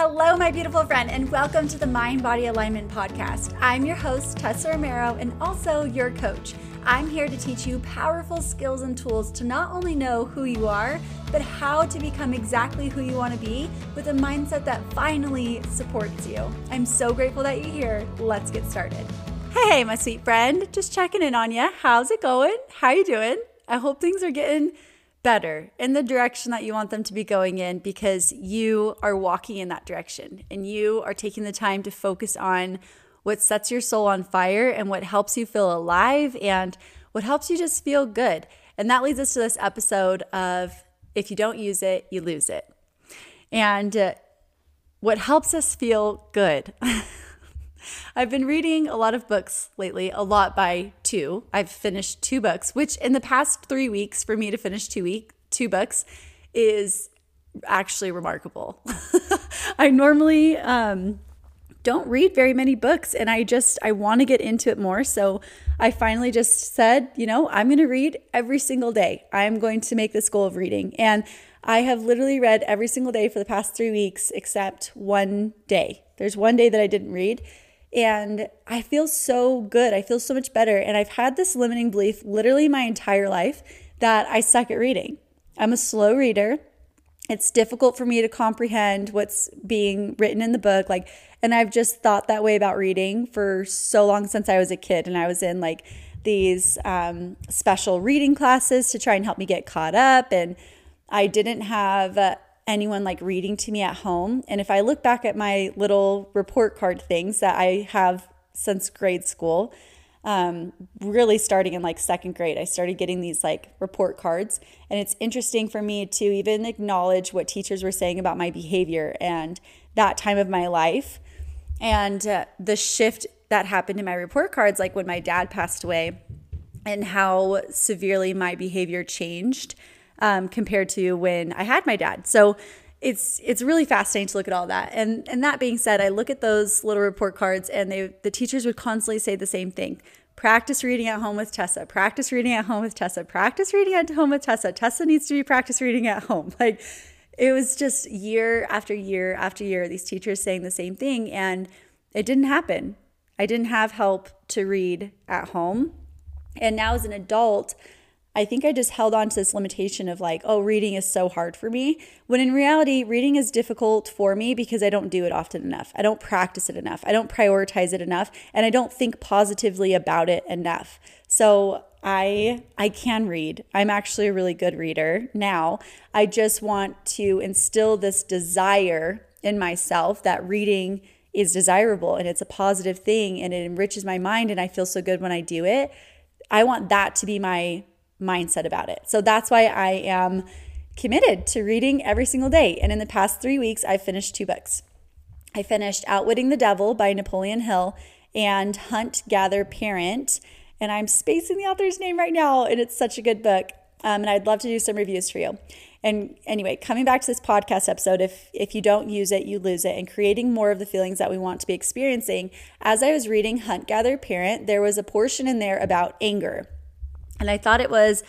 Hello, my beautiful friend, and welcome to the Mind Body Alignment Podcast. I'm your host, Tessa Romero, and also your coach. I'm here to teach you powerful skills and tools to not only know who you are, but how to become exactly who you want to be with a mindset that finally supports you. I'm so grateful that you're here. Let's get started. Hey, my sweet friend, just checking in on you. How's it going? How you doing? I hope things are getting better in the direction that you want them to be going in because you are walking in that direction and you are taking the time to focus on what sets your soul on fire and what helps you feel alive and what helps you just feel good. And that leads us to this episode of if you don't use it, you lose it. And uh, what helps us feel good. I've been reading a lot of books lately, a lot by two. I've finished two books, which in the past three weeks, for me to finish two week two books is actually remarkable. I normally um, don't read very many books, and I just I want to get into it more. So I finally just said, you know, I'm going to read every single day. I'm going to make this goal of reading, and I have literally read every single day for the past three weeks, except one day. There's one day that I didn't read and I feel so good. I feel so much better. And I've had this limiting belief literally my entire life that I suck at reading. I'm a slow reader. It's difficult for me to comprehend what's being written in the book. Like, and I've just thought that way about reading for so long since I was a kid. And I was in like these um, special reading classes to try and help me get caught up. And I didn't have uh, anyone like reading to me at home. And if I look back at my little report card things that I have since grade school, um, really starting in like second grade, I started getting these like report cards. And it's interesting for me to even acknowledge what teachers were saying about my behavior and that time of my life and uh, the shift that happened in my report cards, like when my dad passed away and how severely my behavior changed um, compared to when I had my dad. So it's it's really fascinating to look at all that. And and that being said, I look at those little report cards and they the teachers would constantly say the same thing. Practice reading at home with Tessa. Practice reading at home with Tessa. Practice reading at home with Tessa. Tessa needs to be practice reading at home. Like it was just year after year after year these teachers saying the same thing and it didn't happen. I didn't have help to read at home. And now as an adult, I think I just held on to this limitation of like, oh, reading is so hard for me. When in reality, reading is difficult for me because I don't do it often enough. I don't practice it enough. I don't prioritize it enough. And I don't think positively about it enough. So I I can read. I'm actually a really good reader now. I just want to instill this desire in myself that reading is desirable and it's a positive thing and it enriches my mind and I feel so good when I do it. I want that to be my mindset about it. So that's why I am committed to reading every single day. And in the past three weeks, I've finished two books. I finished Outwitting the Devil by Napoleon Hill and Hunt, Gather, Parent. And I'm spacing the author's name right now, and it's such a good book. Um, and I'd love to do some reviews for you. And anyway, coming back to this podcast episode, if if you don't use it, you lose it, and creating more of the feelings that we want to be experiencing. As I was reading Hunt, Gather, Parent, there was a portion in there about anger. And I thought it was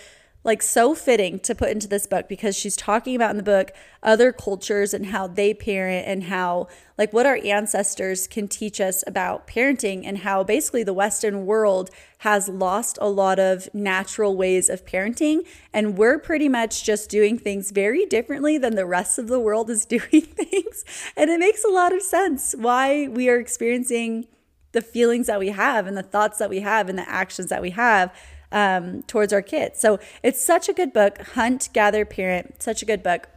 like so fitting to put into this book because she's talking about in the book other cultures and how they parent and how like what our ancestors can teach us about parenting and how basically the western world has lost a lot of natural ways of parenting. And we're pretty much just doing things very differently than the rest of the world is doing things. And it makes a lot of sense why we are experiencing the feelings that we have and the thoughts that we have and the actions that we have um, towards our kids. So it's such a good book. Hunt, Gather, Parent, such a good book.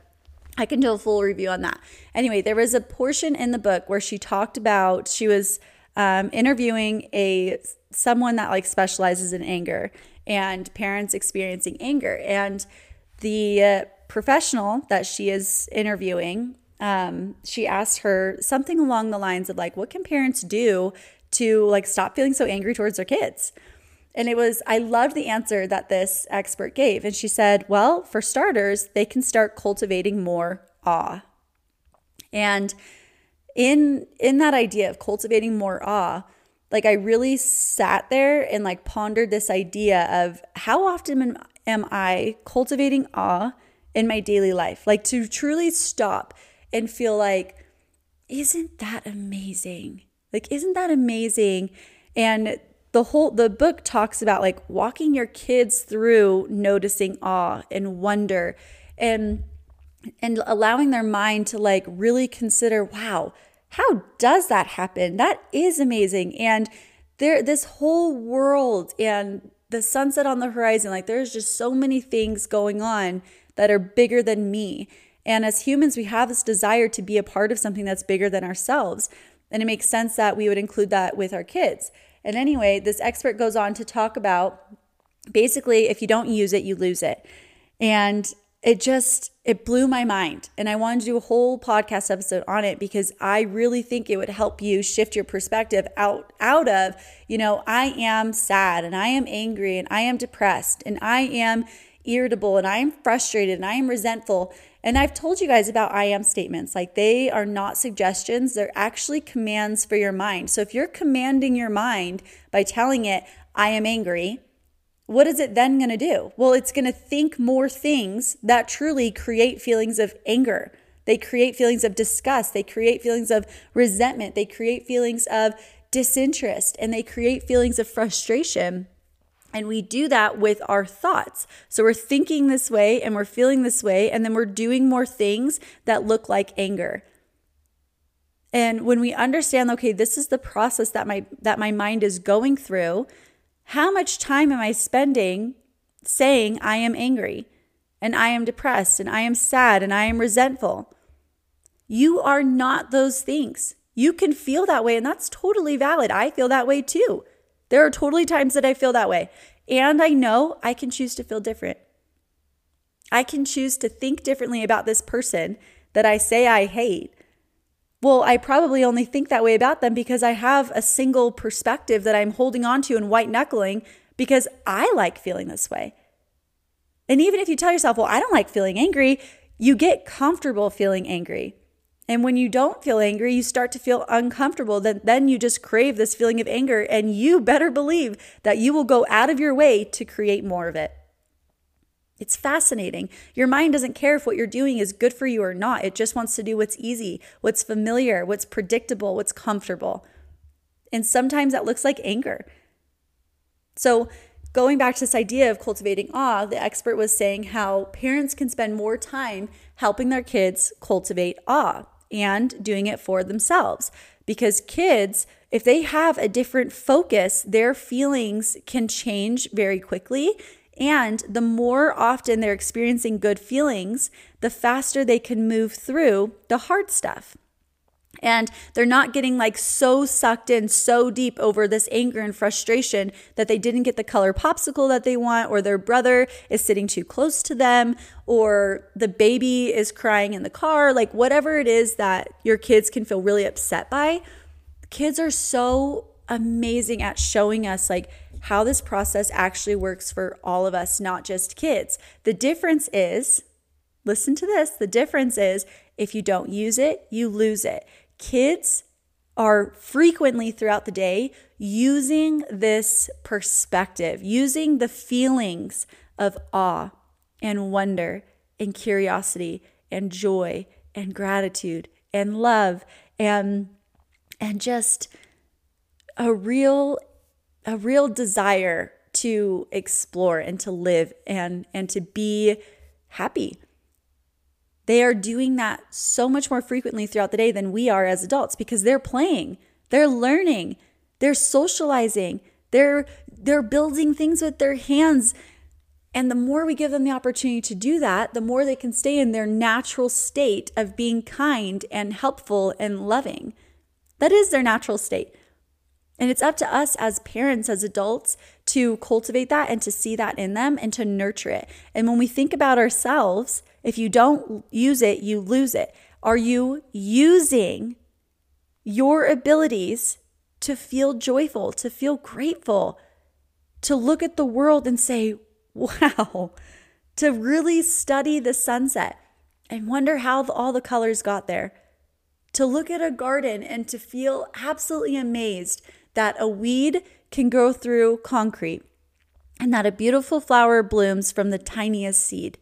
I can do a full review on that. Anyway, there was a portion in the book where she talked about she was um, interviewing a someone that like specializes in anger and parents experiencing anger, and the uh, professional that she is interviewing, um, she asked her something along the lines of like, "What can parents do to like stop feeling so angry towards their kids?" And it was, I loved the answer that this expert gave. And she said, well, for starters, they can start cultivating more awe. And in in that idea of cultivating more awe, like I really sat there and like pondered this idea of how often am I cultivating awe in my daily life? Like to truly stop and feel like isn't that amazing? Like, isn't that amazing? And the whole the book talks about like walking your kids through noticing awe and wonder and and allowing their mind to like really consider wow how does that happen? That is amazing. And there this whole world and the sunset on the horizon like there's just so many things going on that are bigger than me. And as humans we have this desire to be a part of something that's bigger than ourselves. And it makes sense that we would include that with our kids and anyway, this expert goes on to talk about basically if you don't use it, you lose it. And it just it blew my mind and i wanted to do a whole podcast episode on it because i really think it would help you shift your perspective out out of you know i am sad and i am angry and i am depressed and i am irritable and i am frustrated and i am resentful and I've told you guys about I am statements. Like they are not suggestions, they're actually commands for your mind. So if you're commanding your mind by telling it, I am angry, what is it then going to do? Well, it's going to think more things that truly create feelings of anger. They create feelings of disgust. They create feelings of resentment. They create feelings of disinterest and they create feelings of frustration. And we do that with our thoughts. So we're thinking this way and we're feeling this way, and then we're doing more things that look like anger. And when we understand, okay, this is the process that my that my mind is going through, how much time am I spending saying I am angry and I am depressed and I am sad and I am resentful? You are not those things. You can feel that way, and that's totally valid. I feel that way too. There are totally times that I feel that way. And I know I can choose to feel different. I can choose to think differently about this person that I say I hate. Well, I probably only think that way about them because I have a single perspective that I'm holding on to and white knuckling because I like feeling this way. And even if you tell yourself, well, I don't like feeling angry, you get comfortable feeling angry. And when you don't feel angry, you start to feel uncomfortable. Then, then you just crave this feeling of anger, and you better believe that you will go out of your way to create more of it. It's fascinating. Your mind doesn't care if what you're doing is good for you or not. It just wants to do what's easy, what's familiar, what's predictable, what's comfortable. And sometimes that looks like anger. So, going back to this idea of cultivating awe, the expert was saying how parents can spend more time helping their kids cultivate awe and doing it for themselves. Because kids, if they have a different focus, their feelings can change very quickly. And the more often they're experiencing good feelings, the faster they can move through the hard stuff and they're not getting like so sucked in so deep over this anger and frustration that they didn't get the color popsicle that they want or their brother is sitting too close to them or the baby is crying in the car. Like whatever it is that your kids can feel really upset by kids are so amazing at showing us like how this process actually works for all of us not just kids. The difference is listen to this the difference is if you don't use it you lose it kids are frequently throughout the day using this perspective, using the feelings of awe and wonder and curiosity and joy and gratitude and love and and just a real a real desire to explore and to live and and to be happy they are doing that so much more frequently throughout the day than we are as adults because they're playing, they're learning, they're socializing, they're they're building things with their hands. And the more we give them the opportunity to do that, the more they can stay in their natural state of being kind and helpful and loving. That is their natural state. And it's up to us as parents, as adults, to cultivate that and to see that in them and to nurture it. And when we think about ourselves, if you don't use it, you lose it. Are you using your abilities to feel joyful, to feel grateful, to look at the world and say, wow, to really study the sunset and wonder how all the colors got there, to look at a garden and to feel absolutely amazed that a weed can grow through concrete and that a beautiful flower blooms from the tiniest seed.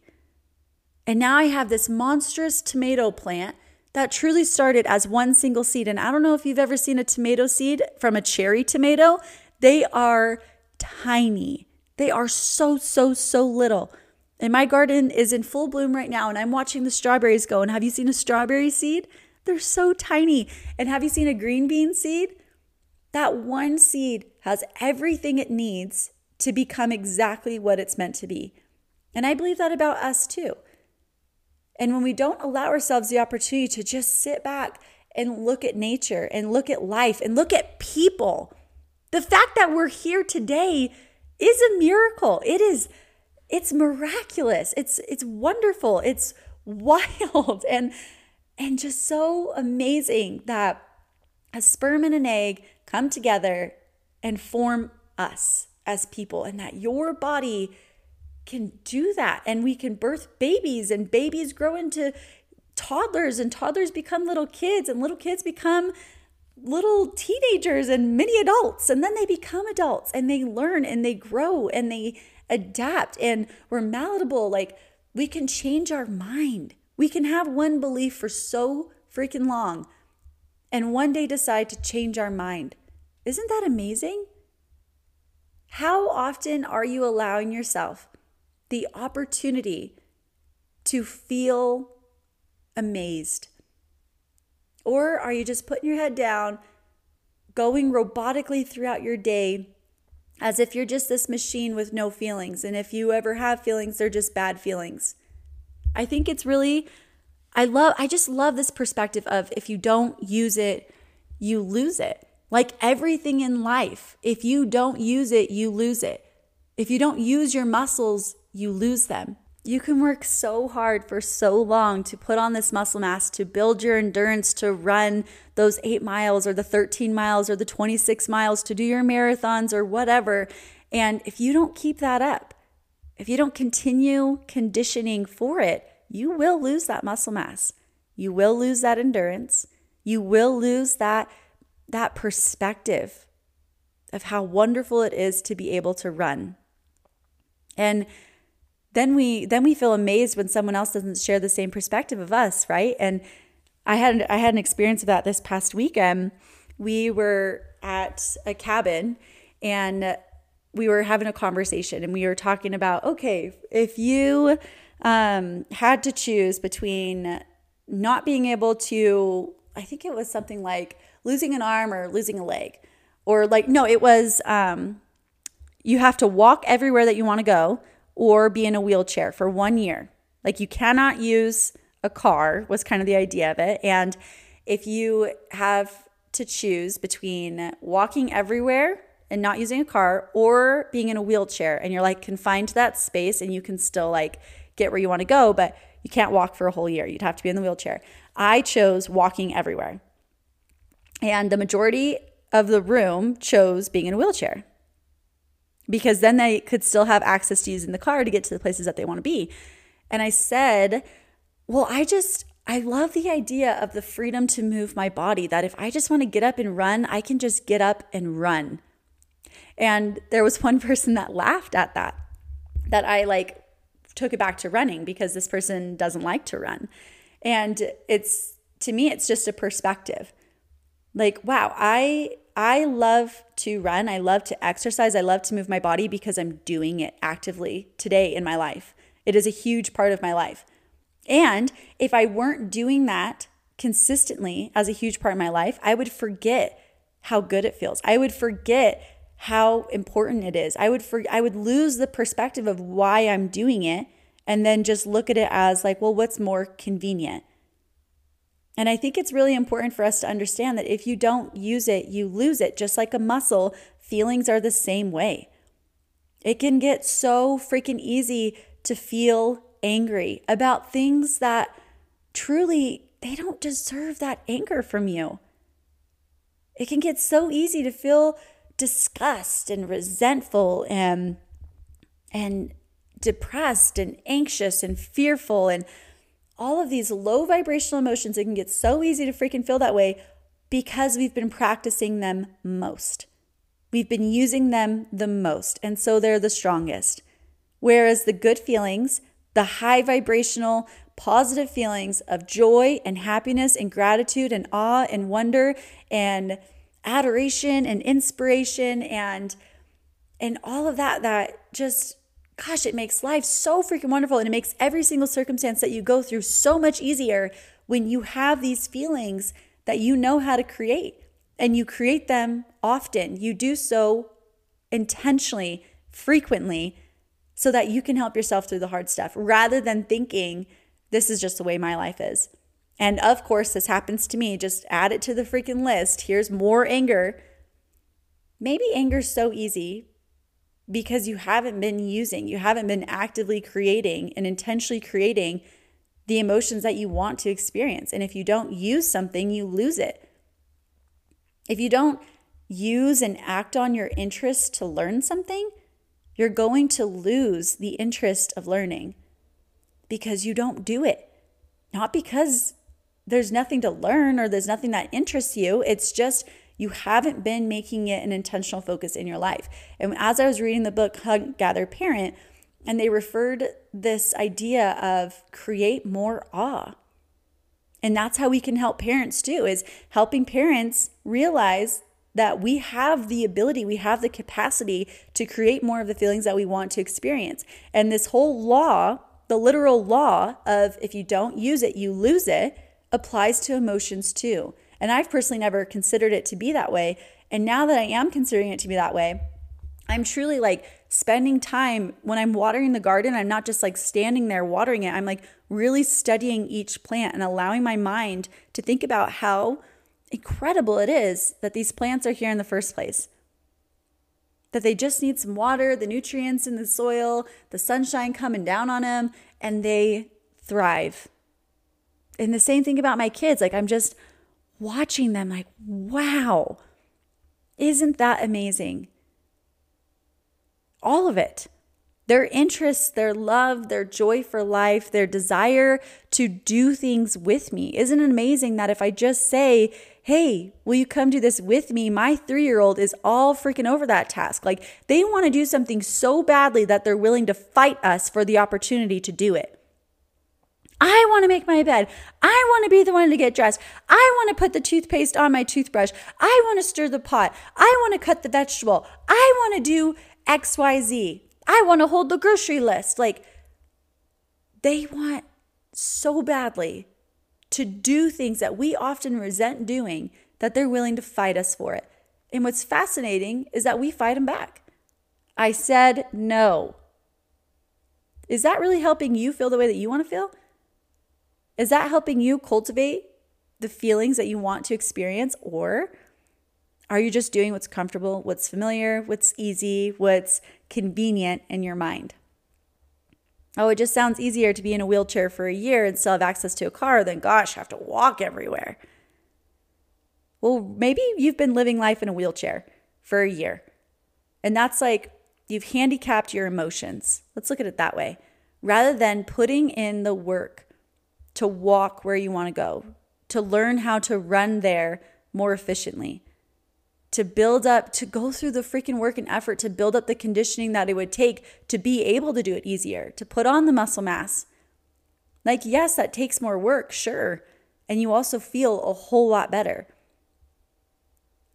And now I have this monstrous tomato plant that truly started as one single seed. And I don't know if you've ever seen a tomato seed from a cherry tomato, they are tiny. They are so, so, so little. And my garden is in full bloom right now, and I'm watching the strawberries go. And have you seen a strawberry seed? They're so tiny. And have you seen a green bean seed? That one seed has everything it needs to become exactly what it's meant to be. And I believe that about us too. And when we don't allow ourselves the opportunity to just sit back and look at nature and look at life and look at people, the fact that we're here today is a miracle. It is it's miraculous. It's it's wonderful. It's wild and and just so amazing that a sperm and an egg come together and form us as people and that your body can do that. And we can birth babies and babies grow into toddlers and toddlers become little kids and little kids become little teenagers and mini adults. And then they become adults and they learn and they grow and they adapt and we're malleable. Like we can change our mind. We can have one belief for so freaking long and one day decide to change our mind. Isn't that amazing? How often are you allowing yourself the opportunity to feel amazed or are you just putting your head down, going robotically throughout your day as if you're just this machine with no feelings? And if you ever have feelings, they're just bad feelings. I think it's really, I love, I just love this perspective of if you don't use it, you lose it. Like everything in life, if you don't use it, you lose it. If you don't use your muscles, you lose them. You can work so hard for so long to put on this muscle mass, to build your endurance, to run those eight miles or the 13 miles or the 26 miles, to do your marathons or whatever. And if you don't keep that up, if you don't continue conditioning for it, you will lose that muscle mass. You will lose that endurance. You will lose that, that perspective of how wonderful it is to be able to run. And then we then we feel amazed when someone else doesn't share the same perspective of us, right? And I had I had an experience of that this past weekend. We were at a cabin and we were having a conversation and we were talking about okay, if you um, had to choose between not being able to, I think it was something like losing an arm or losing a leg, or like no, it was um, you have to walk everywhere that you want to go or be in a wheelchair for one year. Like you cannot use a car, was kind of the idea of it. And if you have to choose between walking everywhere and not using a car or being in a wheelchair and you're like confined to that space and you can still like get where you want to go, but you can't walk for a whole year. You'd have to be in the wheelchair. I chose walking everywhere. And the majority of the room chose being in a wheelchair because then they could still have access to using the car to get to the places that they want to be. And I said, Well, I just, I love the idea of the freedom to move my body, that if I just want to get up and run, I can just get up and run. And there was one person that laughed at that, that I like took it back to running because this person doesn't like to run. And it's, to me, it's just a perspective. Like, wow, I I love to run. I love to exercise. I love to move my body because I'm doing it actively today in my life. It is a huge part of my life. And if I weren't doing that consistently as a huge part of my life, I would forget how good it feels. I would forget how important it is. I would for, I would lose the perspective of why I'm doing it and then just look at it as like, well, what's more convenient? And I think it's really important for us to understand that if you don't use it, you lose it. Just like a muscle, feelings are the same way. It can get so freaking easy to feel angry about things that truly they don't deserve that anger from you. It can get so easy to feel disgust and resentful and and depressed and anxious and fearful and all of these low vibrational emotions, it can get so easy to freaking feel that way because we've been practicing them most. We've been using them the most, and so they're the strongest. Whereas the good feelings, the high vibrational, positive feelings of joy and happiness and gratitude and awe and wonder and adoration and inspiration and and all of that that just gosh it makes life so freaking wonderful and it makes every single circumstance that you go through so much easier when you have these feelings that you know how to create and you create them often you do so intentionally frequently so that you can help yourself through the hard stuff rather than thinking this is just the way my life is and of course, this happens to me. Just add it to the freaking list. Here's more anger. Maybe anger's so easy because you haven't been using, you haven't been actively creating and intentionally creating the emotions that you want to experience. And if you don't use something, you lose it. If you don't use and act on your interest to learn something, you're going to lose the interest of learning because you don't do it. Not because there's nothing to learn or there's nothing that interests you. It's just you haven't been making it an intentional focus in your life. And as I was reading the book Hunt Gather Parent, and they referred this idea of create more awe. And that's how we can help parents too, is helping parents realize that we have the ability, we have the capacity to create more of the feelings that we want to experience. And this whole law, the literal law of if you don't use it, you lose it, applies to emotions too. And I've personally never considered it to be that way. And now that I am considering it to be that way, I'm truly like spending time when I'm watering the garden. I'm not just like standing there watering it. I'm like really studying each plant and allowing my mind to think about how incredible it is that these plants are here in the first place. That they just need some water, the nutrients in the soil, the sunshine coming down on them, and they thrive and the same thing about my kids. Like I'm just watching them, like, wow, isn't that amazing? All of it. Their interests, their love, their joy for life, their desire to do things with me. Isn't it amazing that if I just say, hey, will you come do this with me? My three year old is all freaking over that task. Like they want to do something so badly that they're willing to fight us for the opportunity to do it. I want to make my bed. I want to be the one to get dressed. I want to put the toothpaste on my toothbrush. I want to stir the pot. I want to cut the vegetable. I want to do XYZ. I want to hold the grocery list. Like, they want so badly to do things that we often resent doing that they're willing to fight us for it. And what's fascinating is that we fight them back. I said no. Is that really helping you feel the way that you want to feel? Is that helping you cultivate the feelings that you want to experience? Or are you just doing what's comfortable, what's familiar, what's easy, what's convenient in your mind? Oh, it just sounds easier to be in a wheelchair for a year and still have access to a car than, gosh, have to walk everywhere. Well, maybe you've been living life in a wheelchair for a year. And that's like you've handicapped your emotions. Let's look at it that way. Rather than putting in the work to walk where you want to go, to learn how to run there more efficiently, to build up, to go through the freaking work and effort to build up the conditioning that it would take to be able to do it easier, to put on the muscle mass. Like, yes, that takes more work, sure. And you also feel a whole lot better.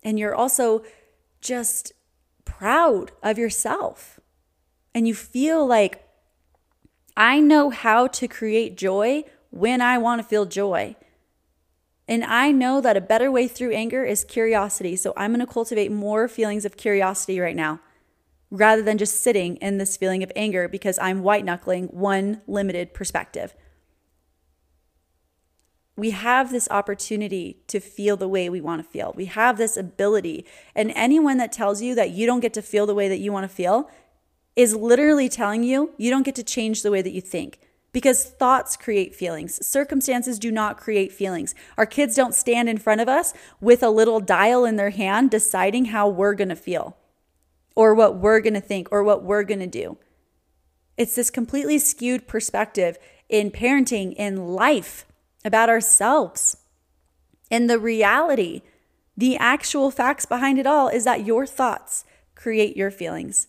And you're also just proud of yourself. And you feel like, I know how to create joy when I want to feel joy. And I know that a better way through anger is curiosity. So I'm going to cultivate more feelings of curiosity right now rather than just sitting in this feeling of anger because I'm white knuckling one limited perspective. We have this opportunity to feel the way we want to feel. We have this ability. And anyone that tells you that you don't get to feel the way that you want to feel is literally telling you you don't get to change the way that you think because thoughts create feelings. Circumstances do not create feelings. Our kids don't stand in front of us with a little dial in their hand deciding how we're going to feel or what we're going to think or what we're going to do. It's this completely skewed perspective in parenting, in life, about ourselves. And the reality, the actual facts behind it all is that your thoughts create your feelings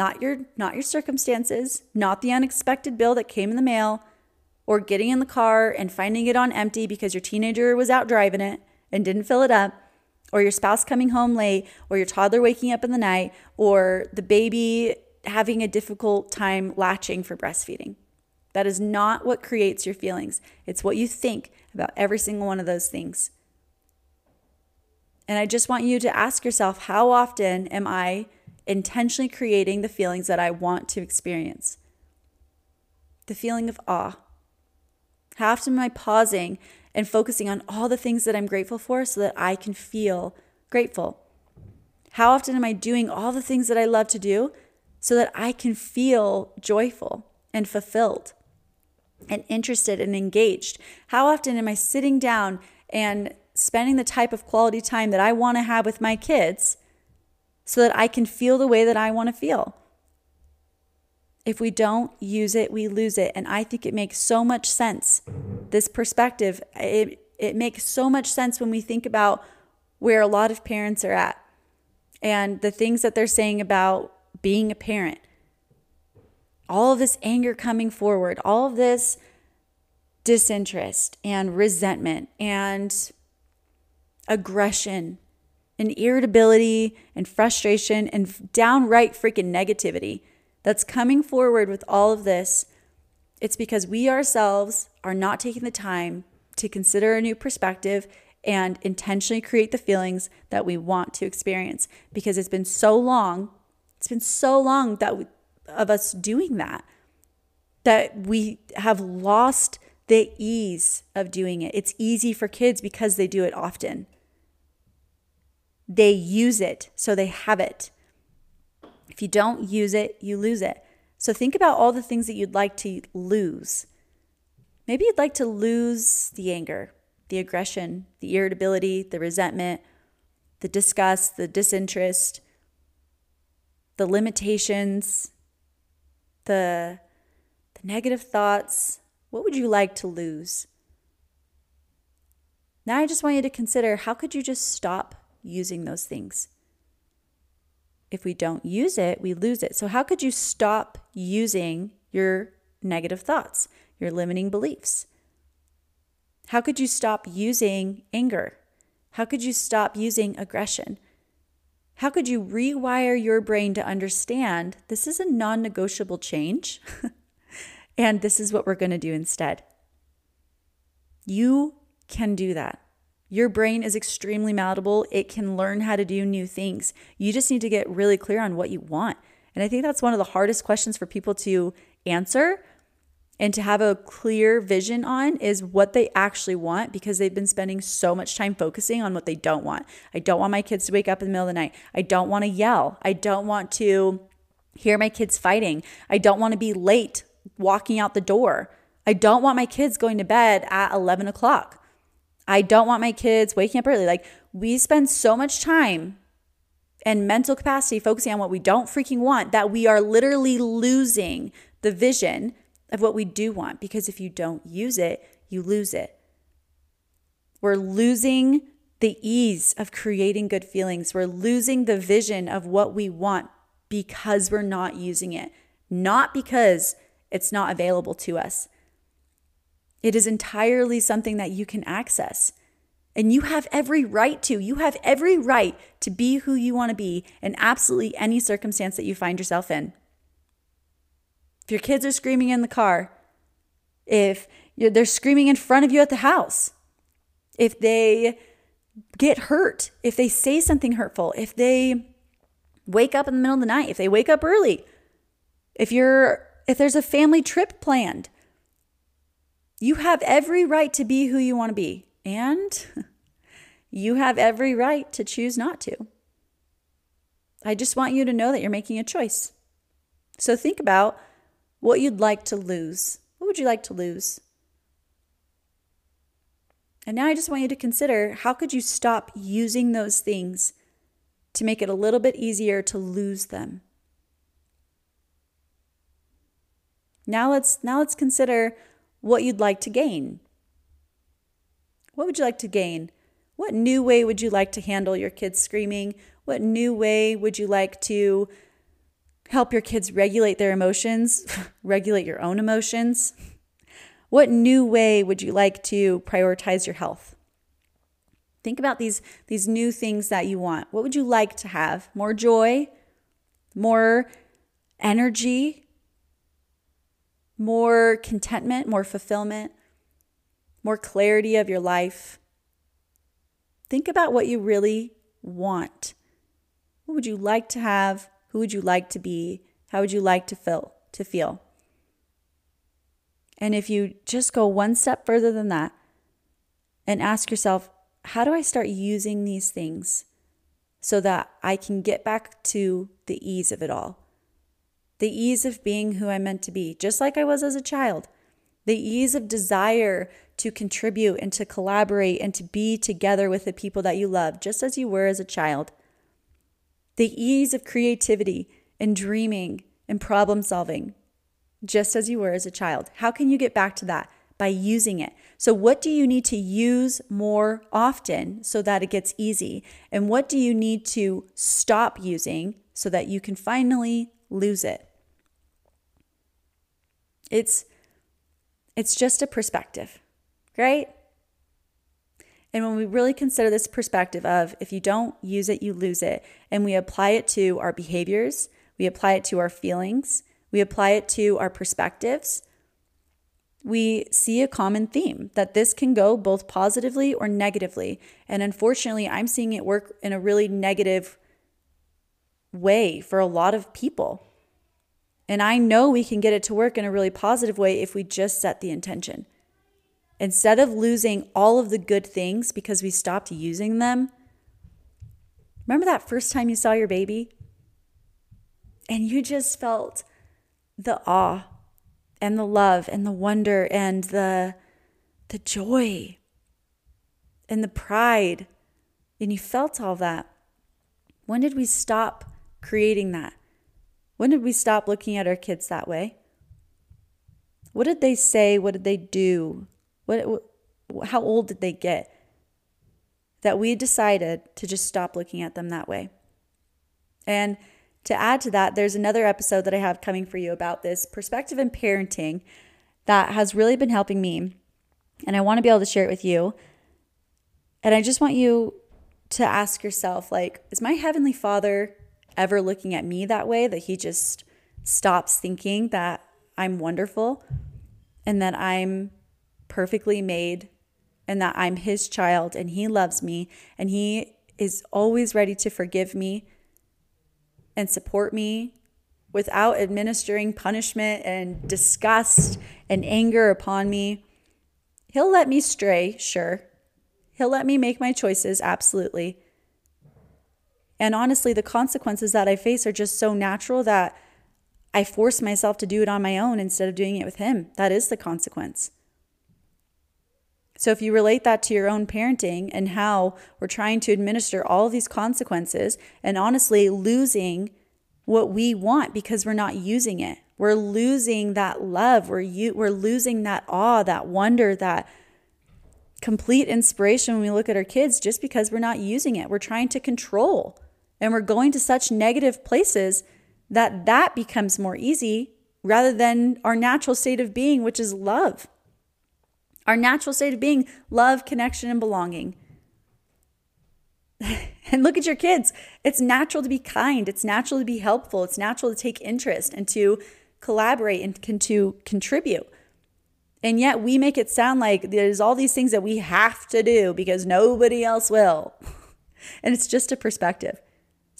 not your not your circumstances, not the unexpected bill that came in the mail or getting in the car and finding it on empty because your teenager was out driving it and didn't fill it up, or your spouse coming home late, or your toddler waking up in the night, or the baby having a difficult time latching for breastfeeding. That is not what creates your feelings. It's what you think about every single one of those things. And I just want you to ask yourself how often am I intentionally creating the feelings that I want to experience? The feeling of awe. How often am I pausing and focusing on all the things that I'm grateful for so that I can feel grateful? How often am I doing all the things that I love to do so that I can feel joyful and fulfilled and interested and engaged? How often am I sitting down and spending the type of quality time that I want to have with my kids so that I can feel the way that I want to feel? If we don't use it, we lose it. And I think it makes so much sense. This perspective, it, it makes so much sense when we think about where a lot of parents are at and the things that they're saying about being a parent. All of this anger coming forward, all of this disinterest and resentment and aggression and irritability and frustration and downright freaking negativity that's coming forward with all of this, it's because we ourselves are not taking the time to consider a new perspective and intentionally create the feelings that we want to experience because it's been so long it's been so long that we, of us doing that that we have lost the ease of doing it. It's easy for kids because they do it often. They use it, so they have it. If you don't use it, you lose it. So think about all the things that you'd like to lose. Maybe you'd like to lose the anger, the aggression, the irritability, the resentment, the disgust, the disinterest, the limitations, the, the negative thoughts. What would you like to lose? Now I just want you to consider how could you just stop using those things? If we don't use it, we lose it. So, how could you stop using your negative thoughts, your limiting beliefs? How could you stop using anger? How could you stop using aggression? How could you rewire your brain to understand this is a non negotiable change and this is what we're going to do instead? You can do that. Your brain is extremely malleable. It can learn how to do new things. You just need to get really clear on what you want. And I think that's one of the hardest questions for people to answer and to have a clear vision on is what they actually want because they've been spending so much time focusing on what they don't want. I don't want my kids to wake up in the middle of the night. I don't want to yell. I don't want to hear my kids fighting. I don't want to be late walking out the door. I don't want my kids going to bed at 11 o'clock. I don't want my kids waking up early. Like, we spend so much time and mental capacity focusing on what we don't freaking want that we are literally losing the vision of what we do want because if you don't use it, you lose it. We're losing the ease of creating good feelings. We're losing the vision of what we want because we're not using it, not because it's not available to us. It is entirely something that you can access. And you have every right to. You have every right to be who you want to be in absolutely any circumstance that you find yourself in if your kids are screaming in the car, if they're screaming in front of you at the house, if they get hurt, if they say something hurtful, if they wake up in the middle of the night, if they wake up early, if you're if there's a family trip planned, you have every right to be who you want to be. And you have every right to choose not to. I just want you to know that you're making a choice. So think about what you'd like to lose. What would you like to lose? And now I just want you to consider how could you stop using those things to make it a little bit easier to lose them. Now let's now let's consider what you'd like to gain. What would you like to gain? What new way would you like to handle your kids screaming? What new way would you like to help your kids regulate their emotions, regulate your own emotions? What new way would you like to prioritize your health? Think about these, these new things that you want. What would you like to have? More joy? More energy? More contentment? More fulfillment? More clarity of your life? Think about what you really want. What would you like to have? Who would you like to be? How would you like to feel? To feel? And if you just go one step further than that and ask yourself, how do I start using these things so that I can get back to the ease of it all? The ease of being who I'm meant to be, just like I was as a child. The ease of desire to contribute and to collaborate and to be together with the people that you love, just as you were as a child. The ease of creativity and dreaming and problem solving, just as you were as a child. How can you get back to that? By using it. So, what do you need to use more often so that it gets easy? And what do you need to stop using so that you can finally lose it? It's it's just a perspective, right? And when we really consider this perspective of if you don't use it, you lose it, and we apply it to our behaviors, we apply it to our feelings, we apply it to our perspectives, we see a common theme that this can go both positively or negatively. And unfortunately, I'm seeing it work in a really negative way for a lot of people. And I know we can get it to work in a really positive way if we just set the intention. Instead of losing all of the good things because we stopped using them, remember that first time you saw your baby? And you just felt the awe and the love and the wonder and the the joy and the pride and you felt all that when did we stop creating that when did we stop looking at our kids that way what did they say what did they do what how old did they get that we decided to just stop looking at them that way and to add to that, there's another episode that I have coming for you about this perspective in parenting that has really been helping me. And I want to be able to share it with you. And I just want you to ask yourself like, is my heavenly father ever looking at me that way that he just stops thinking that I'm wonderful and that I'm perfectly made and that I'm his child and he loves me and he is always ready to forgive me and support me without administering punishment and disgust and anger upon me. He'll let me stray, sure. He'll let me make my choices, absolutely. And honestly, the consequences that I face are just so natural that I force myself to do it on my own instead of doing it with him. That is the consequence. So, if you relate that to your own parenting and how we're trying to administer all these consequences and honestly losing what we want because we're not using it, we're losing that love, we're, u- we're losing that awe, that wonder, that complete inspiration when we look at our kids just because we're not using it. We're trying to control and we're going to such negative places that that becomes more easy rather than our natural state of being, which is love. Our natural state of being love, connection, and belonging. and look at your kids. It's natural to be kind. It's natural to be helpful. It's natural to take interest and to collaborate and can to contribute. And yet we make it sound like there's all these things that we have to do because nobody else will. and it's just a perspective.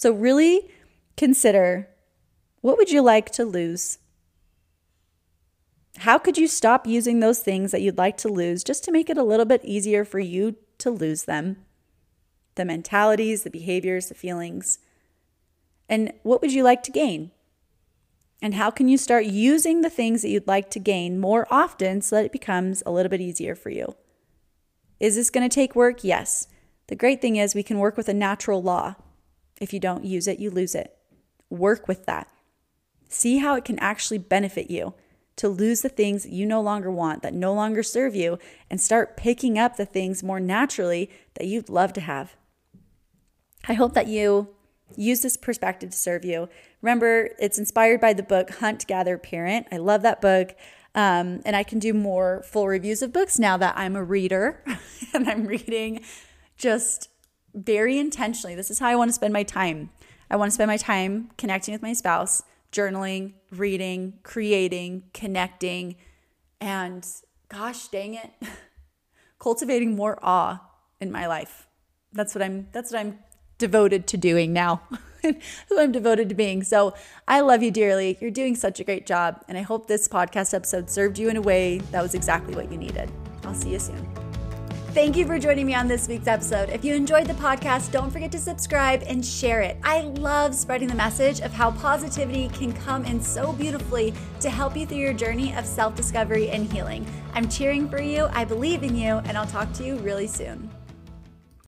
So really consider what would you like to lose how could you stop using those things that you'd like to lose just to make it a little bit easier for you to lose them? The mentalities, the behaviors, the feelings. And what would you like to gain? And how can you start using the things that you'd like to gain more often so that it becomes a little bit easier for you? Is this going to take work? Yes. The great thing is we can work with a natural law. If you don't use it, you lose it. Work with that. See how it can actually benefit you to lose the things you no longer want, that no longer serve you, and start picking up the things more naturally that you'd love to have. I hope that you use this perspective to serve you. Remember, it's inspired by the book Hunt, Gather, Parent. I love that book. Um, and I can do more full reviews of books now that I'm a reader and I'm reading just very intentionally. This is how I want to spend my time. I want to spend my time connecting with my spouse, journaling, reading, creating, connecting, and gosh dang it, cultivating more awe in my life. That's what I'm that's what I'm devoted to doing now. who I'm devoted to being. So I love you dearly. You're doing such a great job. And I hope this podcast episode served you in a way that was exactly what you needed. I'll see you soon. Thank you for joining me on this week's episode. If you enjoyed the podcast, don't forget to subscribe and share it. I love spreading the message of how positivity can come in so beautifully to help you through your journey of self discovery and healing. I'm cheering for you, I believe in you, and I'll talk to you really soon.